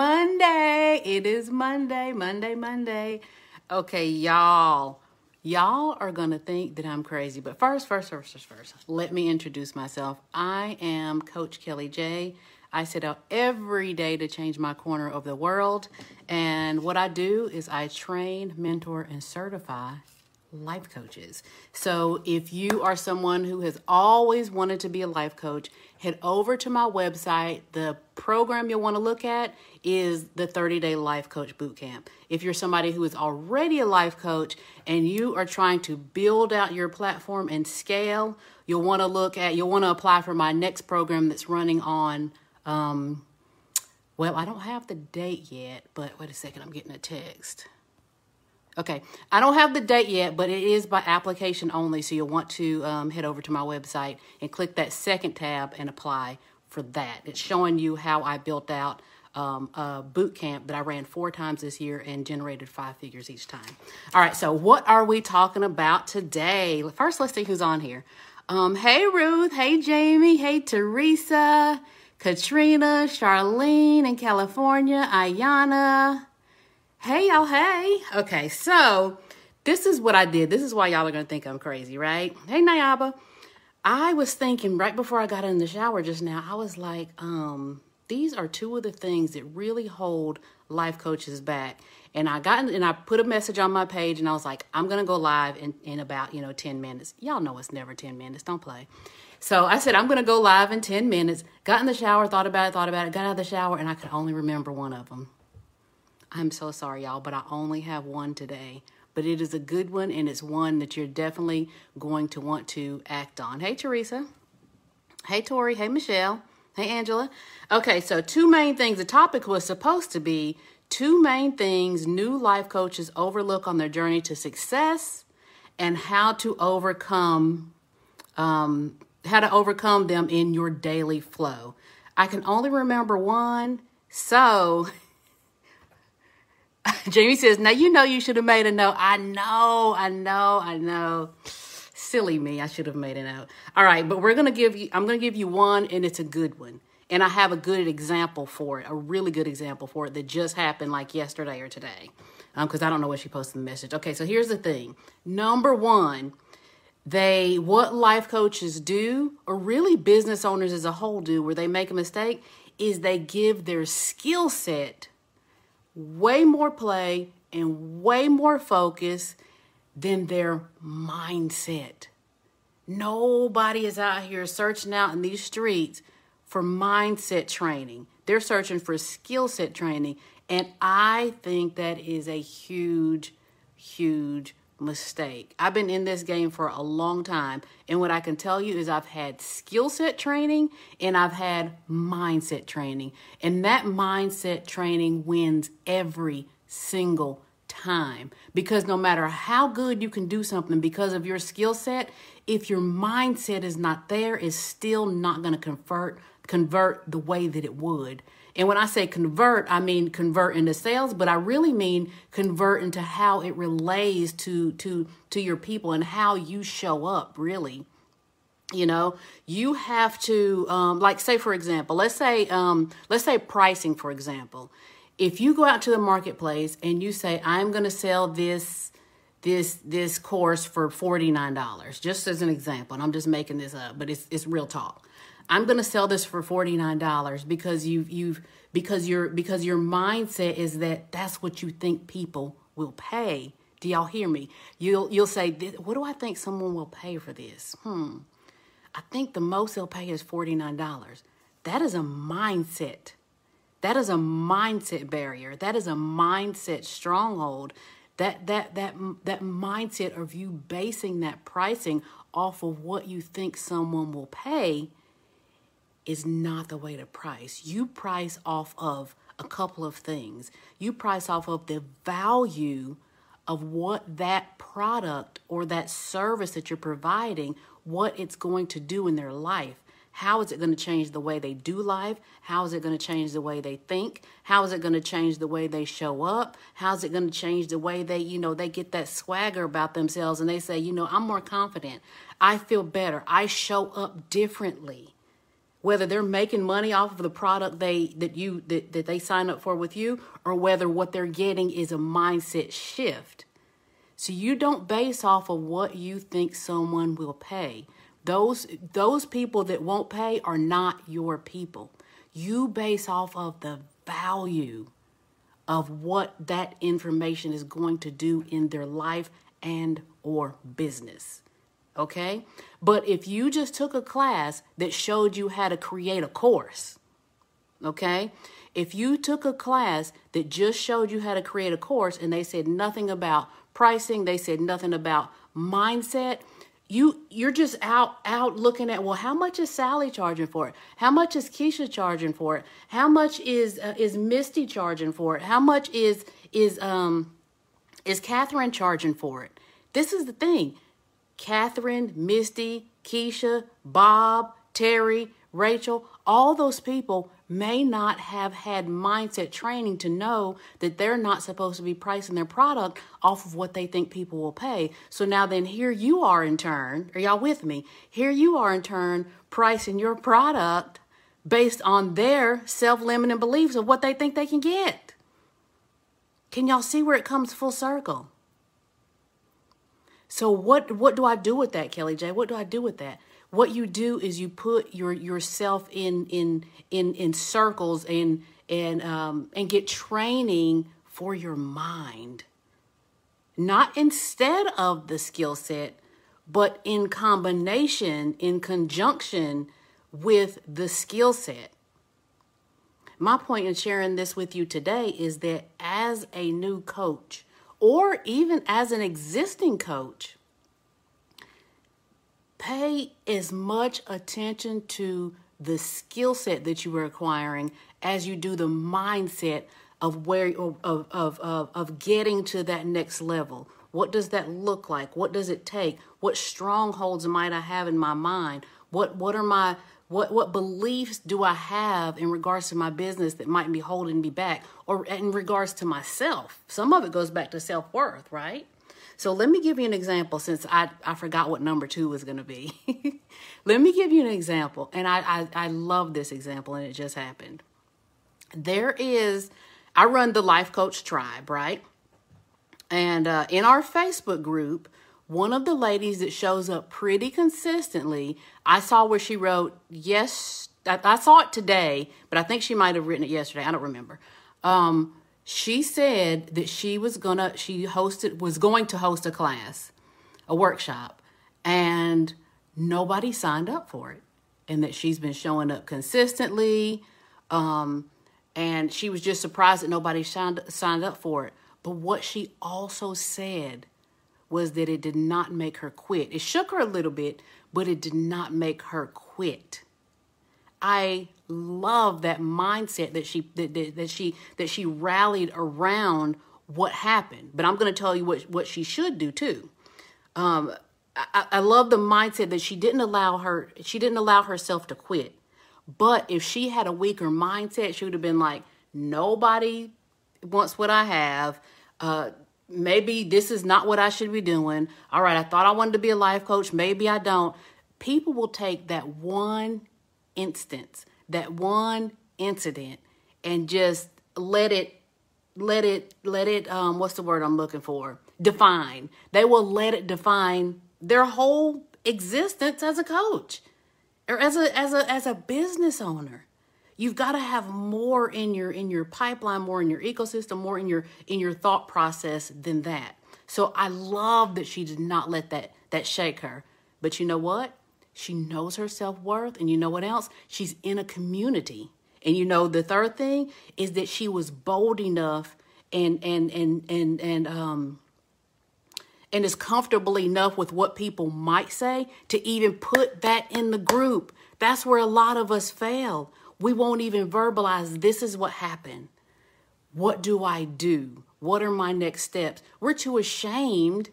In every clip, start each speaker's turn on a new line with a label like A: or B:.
A: Monday. It is Monday, Monday, Monday. Okay, y'all. Y'all are going to think that I'm crazy. But first, first, first, first, first, let me introduce myself. I am Coach Kelly J. I set out every day to change my corner of the world. And what I do is I train, mentor, and certify life coaches. So if you are someone who has always wanted to be a life coach, head over to my website. The program you'll want to look at is the 30 day life coach bootcamp. If you're somebody who is already a life coach and you are trying to build out your platform and scale, you'll want to look at, you'll want to apply for my next program that's running on, um, well, I don't have the date yet, but wait a second, I'm getting a text. Okay, I don't have the date yet, but it is by application only. So you'll want to um, head over to my website and click that second tab and apply for that. It's showing you how I built out um, a boot camp that I ran four times this year and generated five figures each time. All right, so what are we talking about today? First, let's see who's on here. Um, hey, Ruth. Hey, Jamie. Hey, Teresa. Katrina, Charlene in California, Ayana, Hey, y'all, hey. Okay, so this is what I did. This is why y'all are going to think I'm crazy, right? Hey, Nayaba. I was thinking right before I got in the shower just now, I was like, um, these are two of the things that really hold life coaches back. And I got and I put a message on my page and I was like, I'm gonna go live in, in about, you know, 10 minutes. Y'all know it's never 10 minutes, don't play. So I said, I'm gonna go live in 10 minutes. Got in the shower, thought about it, thought about it, got out of the shower, and I could only remember one of them. I'm so sorry, y'all, but I only have one today. But it is a good one, and it's one that you're definitely going to want to act on. Hey, Teresa. Hey, Tori. Hey, Michelle. Hey, Angela. Okay, so two main things. The topic was supposed to be two main things new life coaches overlook on their journey to success and how to overcome um, how to overcome them in your daily flow. I can only remember one, so Jamie says, Now you know you should have made a note. I know, I know, I know. Silly me, I should have made a note. All right, but we're gonna give you I'm gonna give you one and it's a good one. And I have a good example for it, a really good example for it that just happened like yesterday or today. because um, I don't know what she posted the message. Okay, so here's the thing. Number one, they what life coaches do, or really business owners as a whole do, where they make a mistake, is they give their skill set way more play and way more focus than their mindset. Nobody is out here searching out in these streets for mindset training. They're searching for skill set training. And I think that is a huge, huge mistake. I've been in this game for a long time, and what I can tell you is I've had skill set training and I've had mindset training, and that mindset training wins every single time because no matter how good you can do something because of your skill set, if your mindset is not there, it's still not going to convert convert the way that it would. And when I say convert, I mean convert into sales, but I really mean convert into how it relates to to to your people and how you show up really. You know, you have to um, like say for example, let's say um, let's say pricing for example. If you go out to the marketplace and you say I'm going to sell this this this course for $49 just as an example and i'm just making this up but it's it's real talk I'm going to sell this for $49 because you've you've because your because your mindset is that that's what you think people will pay. Do y'all hear me? You'll you'll say, "What do I think someone will pay for this?" Hmm. I think the most they'll pay is $49. That is a mindset. That is a mindset barrier. That is a mindset stronghold. That that that that mindset of you basing that pricing off of what you think someone will pay is not the way to price. You price off of a couple of things. You price off of the value of what that product or that service that you're providing, what it's going to do in their life. How is it going to change the way they do life? How is it going to change the way they think? How is it going to change the way they show up? How is it going to change the way they, you know, they get that swagger about themselves and they say, you know, I'm more confident. I feel better. I show up differently whether they're making money off of the product they that you that, that they sign up for with you or whether what they're getting is a mindset shift. So you don't base off of what you think someone will pay. Those those people that won't pay are not your people. You base off of the value of what that information is going to do in their life and or business okay? But if you just took a class that showed you how to create a course, okay? If you took a class that just showed you how to create a course and they said nothing about pricing, they said nothing about mindset, you you're just out out looking at well how much is Sally charging for it? How much is Keisha charging for it? How much is uh, is Misty charging for it? How much is is um is Catherine charging for it? This is the thing. Catherine, Misty, Keisha, Bob, Terry, Rachel, all those people may not have had mindset training to know that they're not supposed to be pricing their product off of what they think people will pay. So now then here you are in turn, are y'all with me? Here you are in turn pricing your product based on their self-limiting beliefs of what they think they can get. Can y'all see where it comes full circle? So what what do I do with that, Kelly J? What do I do with that? What you do is you put your yourself in in in in circles and and um and get training for your mind. Not instead of the skill set, but in combination, in conjunction with the skill set. My point in sharing this with you today is that as a new coach, or even as an existing coach, pay as much attention to the skill set that you are acquiring as you do the mindset of where of, of, of, of getting to that next level. What does that look like? What does it take? What strongholds might I have in my mind? What what are my what what beliefs do I have in regards to my business that might be holding me back or in regards to myself? Some of it goes back to self-worth, right? So let me give you an example since I, I forgot what number two was going to be. let me give you an example. And I, I, I love this example and it just happened. There is, I run the Life Coach Tribe, right? And uh, in our Facebook group, one of the ladies that shows up pretty consistently, I saw where she wrote, yes, I, I saw it today, but I think she might have written it yesterday. I don't remember. Um, she said that she was gonna, she hosted, was going to host a class, a workshop, and nobody signed up for it. And that she's been showing up consistently. Um, and she was just surprised that nobody signed, signed up for it. But what she also said was that it did not make her quit. It shook her a little bit, but it did not make her quit. I love that mindset that she that, that, that she that she rallied around what happened. But I'm going to tell you what what she should do too. Um, I, I love the mindset that she didn't allow her she didn't allow herself to quit. But if she had a weaker mindset, she would have been like, nobody wants what I have. Uh, maybe this is not what I should be doing. All right, I thought I wanted to be a life coach. Maybe I don't. People will take that one instance, that one incident, and just let it, let it, let it, um, what's the word I'm looking for? Define. They will let it define their whole existence as a coach or as a as a as a business owner you've got to have more in your in your pipeline more in your ecosystem more in your in your thought process than that. So i love that she did not let that that shake her. But you know what? She knows her self-worth and you know what else? She's in a community. And you know the third thing is that she was bold enough and and and and and um and is comfortable enough with what people might say to even put that in the group. That's where a lot of us fail we won't even verbalize this is what happened. What do I do? What are my next steps? We're too ashamed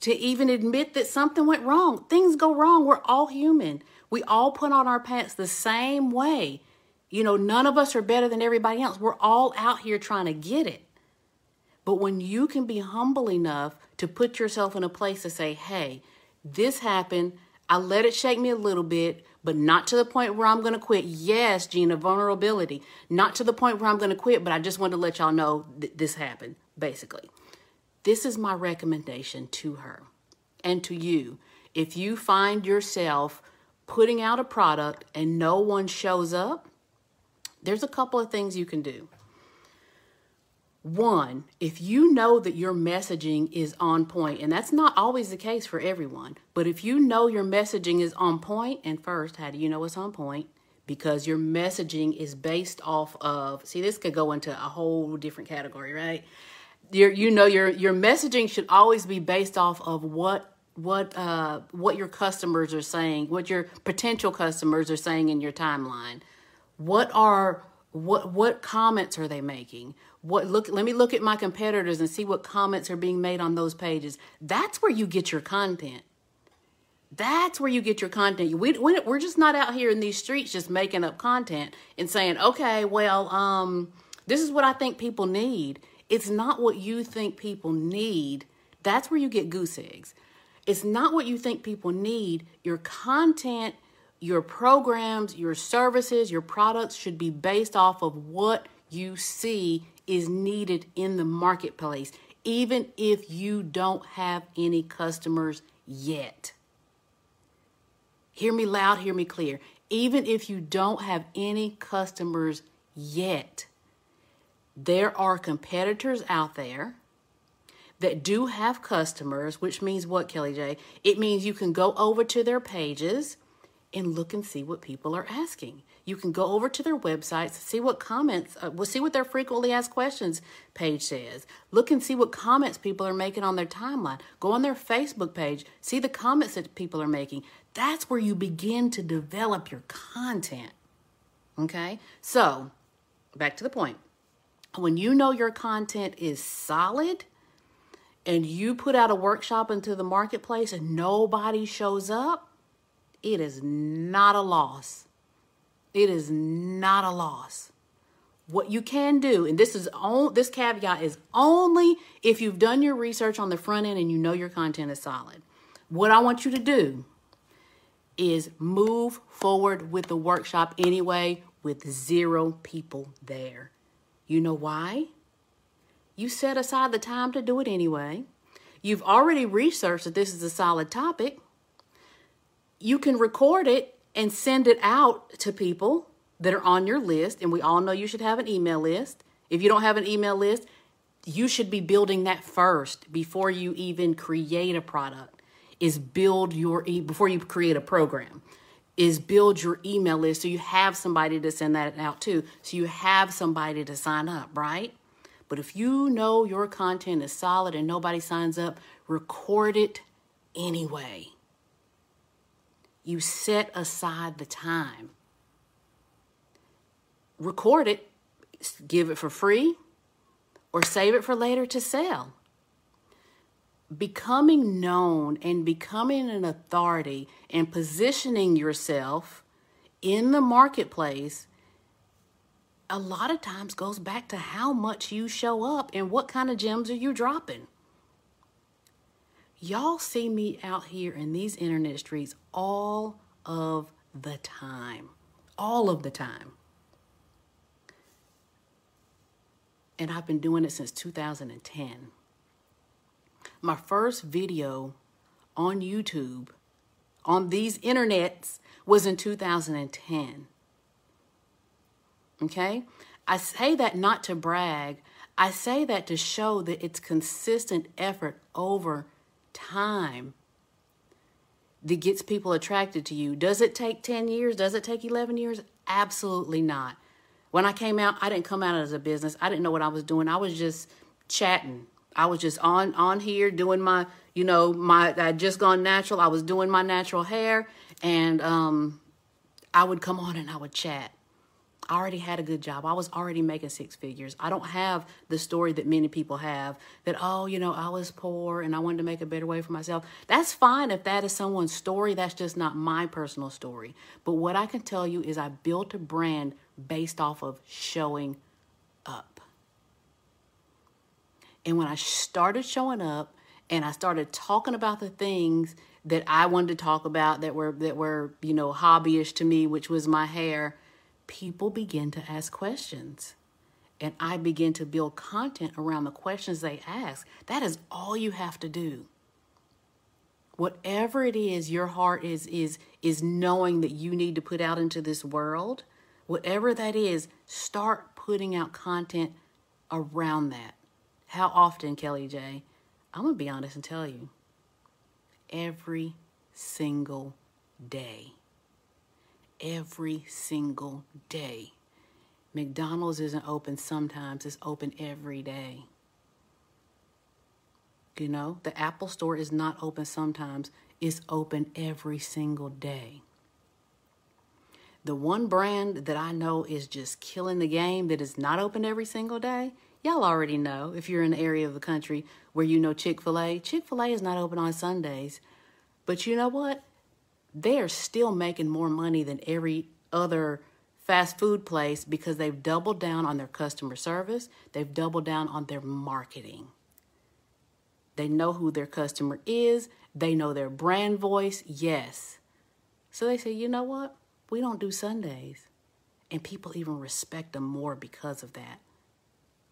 A: to even admit that something went wrong. Things go wrong. We're all human. We all put on our pants the same way. You know, none of us are better than everybody else. We're all out here trying to get it. But when you can be humble enough to put yourself in a place to say, hey, this happened. I let it shake me a little bit, but not to the point where I'm going to quit. Yes, Gina, vulnerability. Not to the point where I'm going to quit, but I just wanted to let y'all know th- this happened, basically. This is my recommendation to her and to you. If you find yourself putting out a product and no one shows up, there's a couple of things you can do. One, if you know that your messaging is on point, and that's not always the case for everyone, but if you know your messaging is on point, and first, how do you know it's on point? Because your messaging is based off of, see, this could go into a whole different category, right? You know, your your messaging should always be based off of what what uh what your customers are saying, what your potential customers are saying in your timeline. What are what what comments are they making? What look let me look at my competitors and see what comments are being made on those pages. That's where you get your content. That's where you get your content. We, we're just not out here in these streets just making up content and saying, okay, well, um, this is what I think people need. It's not what you think people need. That's where you get goose eggs. It's not what you think people need. Your content, your programs, your services, your products should be based off of what you see is needed in the marketplace, even if you don't have any customers yet. Hear me loud, hear me clear. Even if you don't have any customers yet, there are competitors out there that do have customers, which means what, Kelly J? It means you can go over to their pages and look and see what people are asking. You can go over to their websites, see what comments, uh, we'll see what their frequently asked questions page says. Look and see what comments people are making on their timeline. Go on their Facebook page, see the comments that people are making. That's where you begin to develop your content. Okay? So, back to the point. When you know your content is solid and you put out a workshop into the marketplace and nobody shows up, it is not a loss. It is not a loss. What you can do, and this is on this caveat is only if you've done your research on the front end and you know your content is solid. What I want you to do is move forward with the workshop anyway with zero people there. You know why? You set aside the time to do it anyway. You've already researched that this is a solid topic you can record it and send it out to people that are on your list. And we all know you should have an email list. If you don't have an email list, you should be building that first before you even create a product. Is build your e- before you create a program. Is build your email list so you have somebody to send that out to. So you have somebody to sign up, right? But if you know your content is solid and nobody signs up, record it anyway you set aside the time. Record it, give it for free, or save it for later to sell. Becoming known and becoming an authority and positioning yourself in the marketplace a lot of times goes back to how much you show up and what kind of gems are you dropping. Y'all see me out here in these internet streets all of the time. All of the time. And I've been doing it since 2010. My first video on YouTube on these internets was in 2010. Okay? I say that not to brag. I say that to show that it's consistent effort over time that gets people attracted to you. Does it take 10 years? Does it take 11 years? Absolutely not. When I came out, I didn't come out as a business. I didn't know what I was doing. I was just chatting. I was just on on here doing my, you know, my I just gone natural. I was doing my natural hair and um I would come on and I would chat. I already had a good job. I was already making six figures. I don't have the story that many people have that, oh, you know, I was poor and I wanted to make a better way for myself. That's fine if that is someone's story. That's just not my personal story. But what I can tell you is I built a brand based off of showing up. And when I started showing up and I started talking about the things that I wanted to talk about that were that were, you know, hobbyish to me, which was my hair, people begin to ask questions. And I begin to build content around the questions they ask. That is all you have to do. Whatever it is your heart is is is knowing that you need to put out into this world, whatever that is, start putting out content around that. How often, Kelly J? I'm going to be honest and tell you. Every single day. Every single day. McDonald's isn't open sometimes, it's open every day. You know, the Apple store is not open sometimes, it's open every single day. The one brand that I know is just killing the game that is not open every single day Y'all already know if you're in the area of the country where you know Chick fil A, Chick fil A is not open on Sundays. But you know what? They are still making more money than every other fast food place because they've doubled down on their customer service, they've doubled down on their marketing. They know who their customer is, they know their brand voice, yes. So they say, you know what? We don't do Sundays. And people even respect them more because of that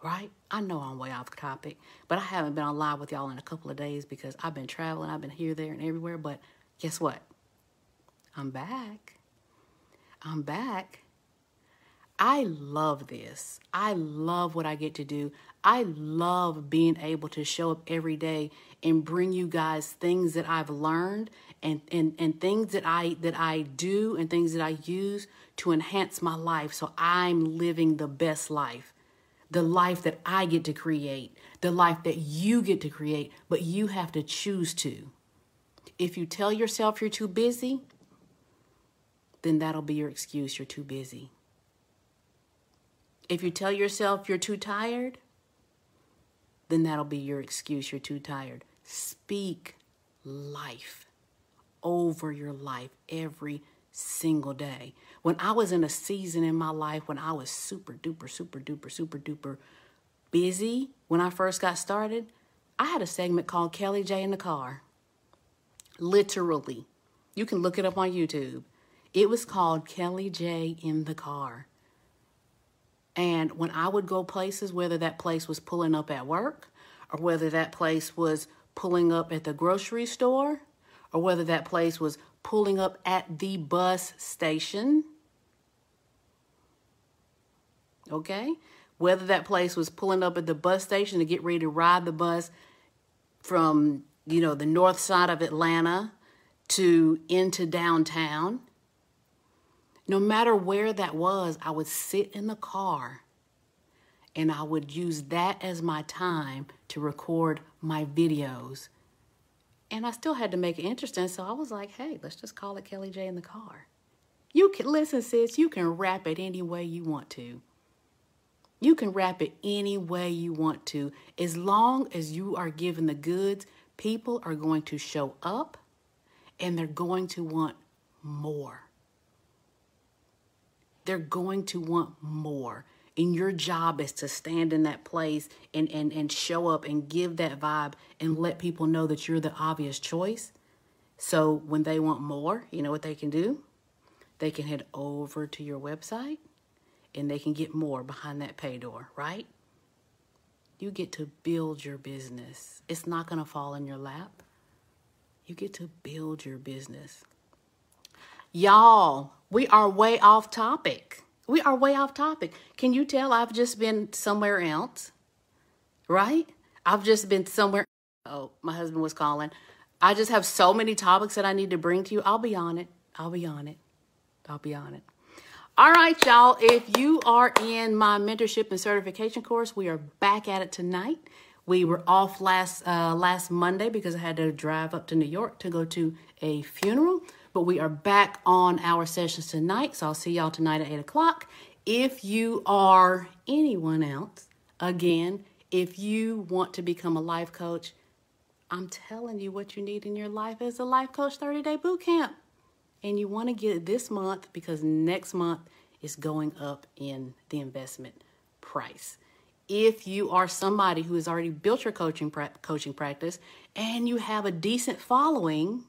A: right? I know I'm way off topic, but I haven't been on live with y'all in a couple of days because I've been traveling. I've been here, there, and everywhere. But guess what? I'm back. I'm back. I love this. I love what I get to do. I love being able to show up every day and bring you guys things that I've learned and, and, and things that I that I do and things that I use to enhance my life so I'm living the best life the life that I get to create, the life that you get to create, but you have to choose to. If you tell yourself you're too busy, then that'll be your excuse. You're too busy. If you tell yourself you're too tired, then that'll be your excuse. You're too tired. Speak life over your life every single day. When I was in a season in my life when I was super duper, super duper, super duper busy when I first got started, I had a segment called Kelly J in the Car. Literally. You can look it up on YouTube. It was called Kelly J in the Car. And when I would go places, whether that place was pulling up at work or whether that place was pulling up at the grocery store or whether that place was pulling up at the bus station. Okay? Whether that place was pulling up at the bus station to get ready to ride the bus from, you know, the north side of Atlanta to into downtown. No matter where that was, I would sit in the car and I would use that as my time to record my videos and I still had to make it interesting. So I was like, hey, let's just call it Kelly J in the car. You can listen, sis, you can rap it any way you want to. You can rap it any way you want to. As long as you are given the goods, people are going to show up and they're going to want more. They're going to want more. And your job is to stand in that place and, and, and show up and give that vibe and let people know that you're the obvious choice. So when they want more, you know what they can do? They can head over to your website and they can get more behind that pay door, right? You get to build your business. It's not going to fall in your lap. You get to build your business. Y'all, we are way off topic. We are way off topic. Can you tell I've just been somewhere else? Right? I've just been somewhere. Oh, my husband was calling. I just have so many topics that I need to bring to you. I'll be on it. I'll be on it. I'll be on it. All right, y'all. If you are in my mentorship and certification course, we are back at it tonight. We were off last uh, last Monday because I had to drive up to New York to go to a funeral. But we are back on our sessions tonight. So I'll see y'all tonight at 8 o'clock. If you are anyone else, again, if you want to become a life coach, I'm telling you what you need in your life as a life coach 30 day boot camp. And you want to get it this month because next month is going up in the investment price. If you are somebody who has already built your coaching coaching practice and you have a decent following,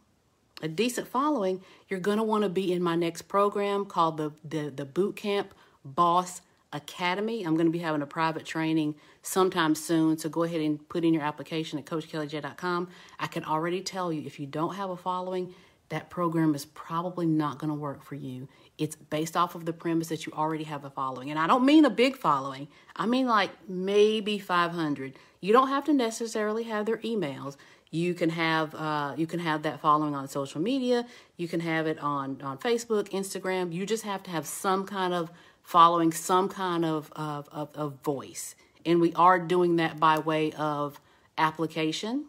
A: a decent following, you're going to want to be in my next program called the, the, the Boot Camp Boss Academy. I'm going to be having a private training sometime soon. So go ahead and put in your application at CoachKellyJ.com. I can already tell you if you don't have a following, that program is probably not going to work for you. It's based off of the premise that you already have a following. And I don't mean a big following, I mean like maybe 500. You don't have to necessarily have their emails. You can have uh, you can have that following on social media. You can have it on on Facebook, Instagram. You just have to have some kind of following, some kind of of, of, of voice, and we are doing that by way of application,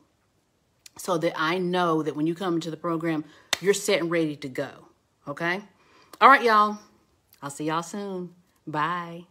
A: so that I know that when you come into the program, you're set and ready to go. Okay. All right, y'all. I'll see y'all soon. Bye.